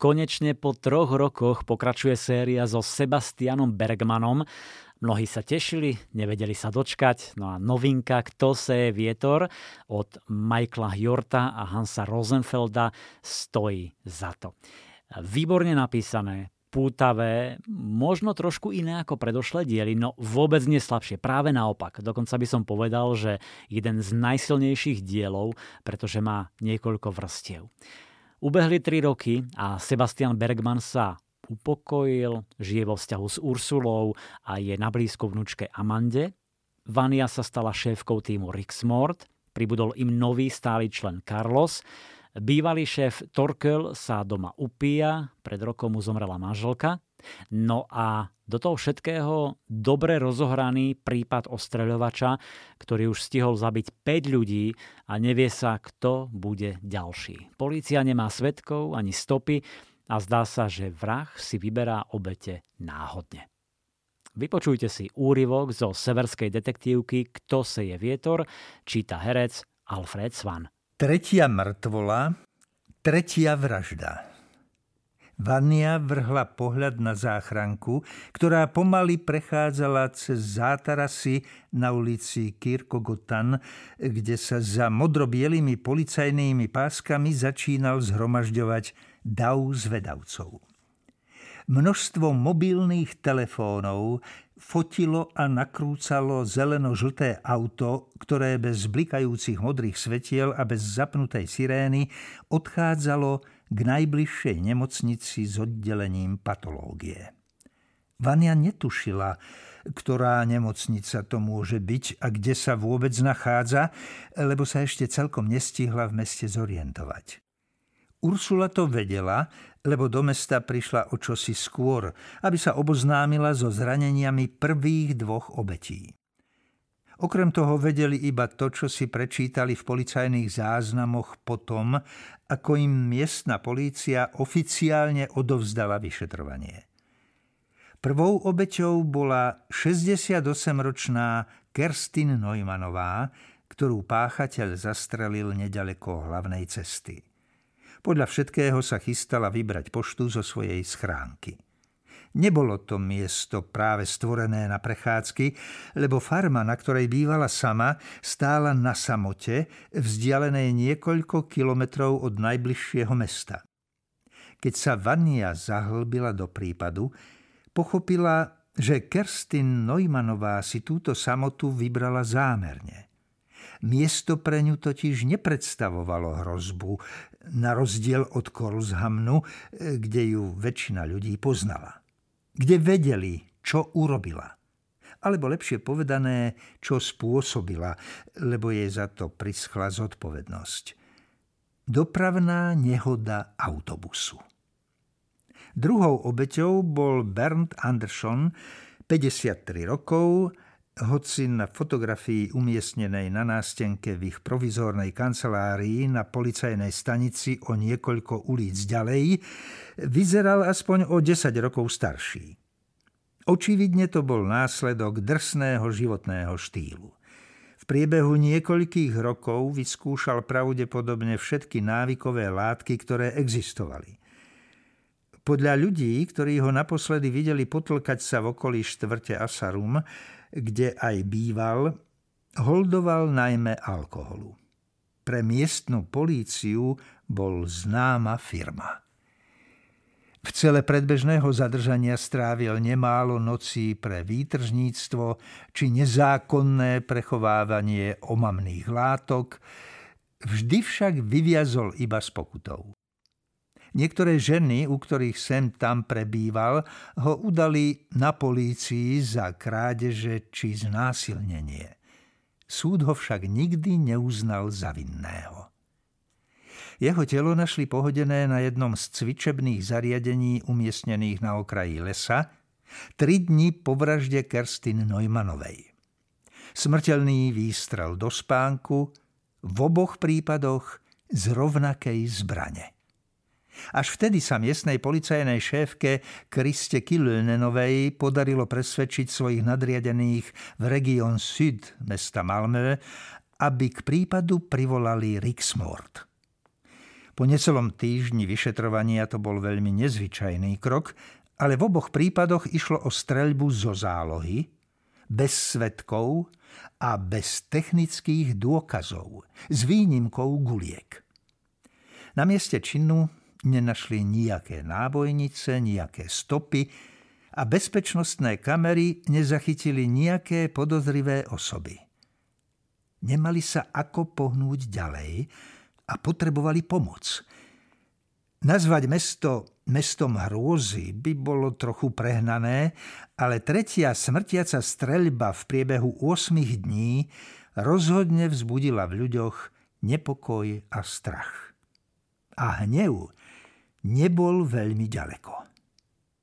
Konečne po troch rokoch pokračuje séria so Sebastianom Bergmanom. Mnohí sa tešili, nevedeli sa dočkať. No a novinka Kto je vietor od Michaela Hjorta a Hansa Rosenfelda stojí za to. Výborne napísané, pútavé, možno trošku iné ako predošlé diely, no vôbec nie slabšie. Práve naopak. Dokonca by som povedal, že jeden z najsilnejších dielov, pretože má niekoľko vrstiev. Ubehli tri roky a Sebastian Bergman sa upokojil, žije vo vzťahu s Ursulou a je na blízko vnúčke Amande. Vania sa stala šéfkou týmu Rixmord, pribudol im nový stály člen Carlos, Bývalý šéf Torkel sa doma upíja, pred rokom mu zomrela manželka. No a do toho všetkého dobre rozohraný prípad ostreľovača, ktorý už stihol zabiť 5 ľudí a nevie sa, kto bude ďalší. Polícia nemá svetkov ani stopy a zdá sa, že vrah si vyberá obete náhodne. Vypočujte si úryvok zo severskej detektívky Kto je vietor, číta herec Alfred Svan. Tretia mŕtvola, tretia vražda. Vania vrhla pohľad na záchranku, ktorá pomaly prechádzala cez zátarasy na ulici Kirkogotan, kde sa za modrobielými policajnými páskami začínal zhromažďovať dav zvedavcov. Množstvo mobilných telefónov fotilo a nakrúcalo zeleno-žlté auto, ktoré bez blikajúcich modrých svetiel a bez zapnutej sirény odchádzalo k najbližšej nemocnici s oddelením patológie. Vania netušila, ktorá nemocnica to môže byť a kde sa vôbec nachádza, lebo sa ešte celkom nestihla v meste zorientovať. Ursula to vedela, lebo do mesta prišla o čosi skôr, aby sa oboznámila so zraneniami prvých dvoch obetí. Okrem toho vedeli iba to, čo si prečítali v policajných záznamoch potom, ako im miestna polícia oficiálne odovzdala vyšetrovanie. Prvou obeťou bola 68-ročná Kerstin Neumannová, ktorú páchateľ zastrelil nedaleko hlavnej cesty. Podľa všetkého sa chystala vybrať poštu zo svojej schránky. Nebolo to miesto práve stvorené na prechádzky, lebo farma, na ktorej bývala sama, stála na samote, vzdialenej niekoľko kilometrov od najbližšieho mesta. Keď sa Vania zahlbila do prípadu, pochopila, že Kerstin Neumannová si túto samotu vybrala zámerne. Miesto pre ňu totiž nepredstavovalo hrozbu, na rozdiel od Korlshamnu, kde ju väčšina ľudí poznala. Kde vedeli, čo urobila. Alebo lepšie povedané, čo spôsobila, lebo jej za to prischla zodpovednosť. Dopravná nehoda autobusu. Druhou obeťou bol Bernd Andersson, 53 rokov, hoci na fotografii umiestnenej na nástenke v ich provizórnej kancelárii na policajnej stanici o niekoľko ulic ďalej, vyzeral aspoň o 10 rokov starší. Očividne to bol následok drsného životného štýlu. V priebehu niekoľkých rokov vyskúšal pravdepodobne všetky návykové látky, ktoré existovali. Podľa ľudí, ktorí ho naposledy videli potlkať sa v okolí štvrte Asarum, kde aj býval, holdoval najmä alkoholu. Pre miestnu políciu bol známa firma. V cele predbežného zadržania strávil nemálo nocí pre výtržníctvo či nezákonné prechovávanie omamných látok, vždy však vyviazol iba s pokutou. Niektoré ženy, u ktorých sem tam prebýval, ho udali na polícii za krádeže či znásilnenie. Súd ho však nikdy neuznal za vinného. Jeho telo našli pohodené na jednom z cvičebných zariadení umiestnených na okraji lesa, tri dni po vražde Kerstin Neumannovej. Smrteľný výstrel do spánku, v oboch prípadoch z rovnakej zbrane. Až vtedy sa miestnej policajnej šéfke Kriste Kilönenovej podarilo presvedčiť svojich nadriadených v región Sud mesta Malmö, aby k prípadu privolali Rixmord. Po necelom týždni vyšetrovania to bol veľmi nezvyčajný krok, ale v oboch prípadoch išlo o streľbu zo zálohy, bez svetkov a bez technických dôkazov, s výnimkou guliek. Na mieste činu nenašli nejaké nábojnice, nejaké stopy a bezpečnostné kamery nezachytili nejaké podozrivé osoby. Nemali sa ako pohnúť ďalej a potrebovali pomoc. Nazvať mesto mestom hrôzy by bolo trochu prehnané, ale tretia smrtiaca streľba v priebehu 8 dní rozhodne vzbudila v ľuďoch nepokoj a strach. A hnev nebol veľmi ďaleko.